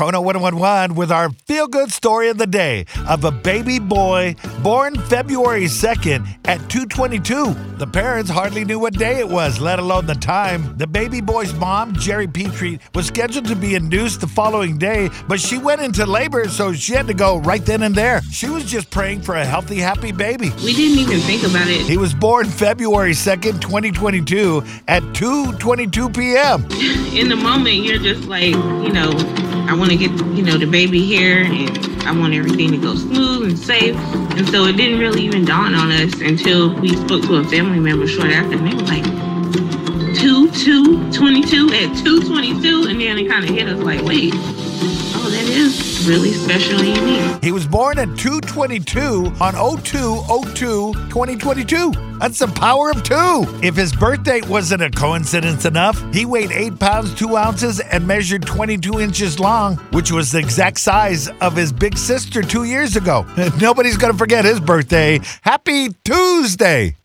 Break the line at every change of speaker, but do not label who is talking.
Kona 111 with our feel good story of the day of a baby boy born February 2nd at 222. The parents hardly knew what day it was, let alone the time. The baby boy's mom, Jerry Petrie, was scheduled to be induced the following day, but she went into labor, so she had to go right then and there. She was just praying for a healthy, happy baby.
We didn't even think about it.
He was born February 2nd, 2022 at 2:22 p.m.
In the moment, you're just like, you know, I want to get, you know, the baby here and I want everything to go smooth and safe. And so it didn't really even dawn on us until we spoke to a family member short after and they were like, 2 2 22 at 222 and then it kind of hit us like, wait, oh, that is really special and unique.
He was born at 222 on 0202 2022. That's the power of two. If his birthday wasn't a coincidence enough, he weighed 8 pounds 2 ounces and measured 22 inches long, which was the exact size of his big sister two years ago. Nobody's going to forget his birthday. Happy Tuesday.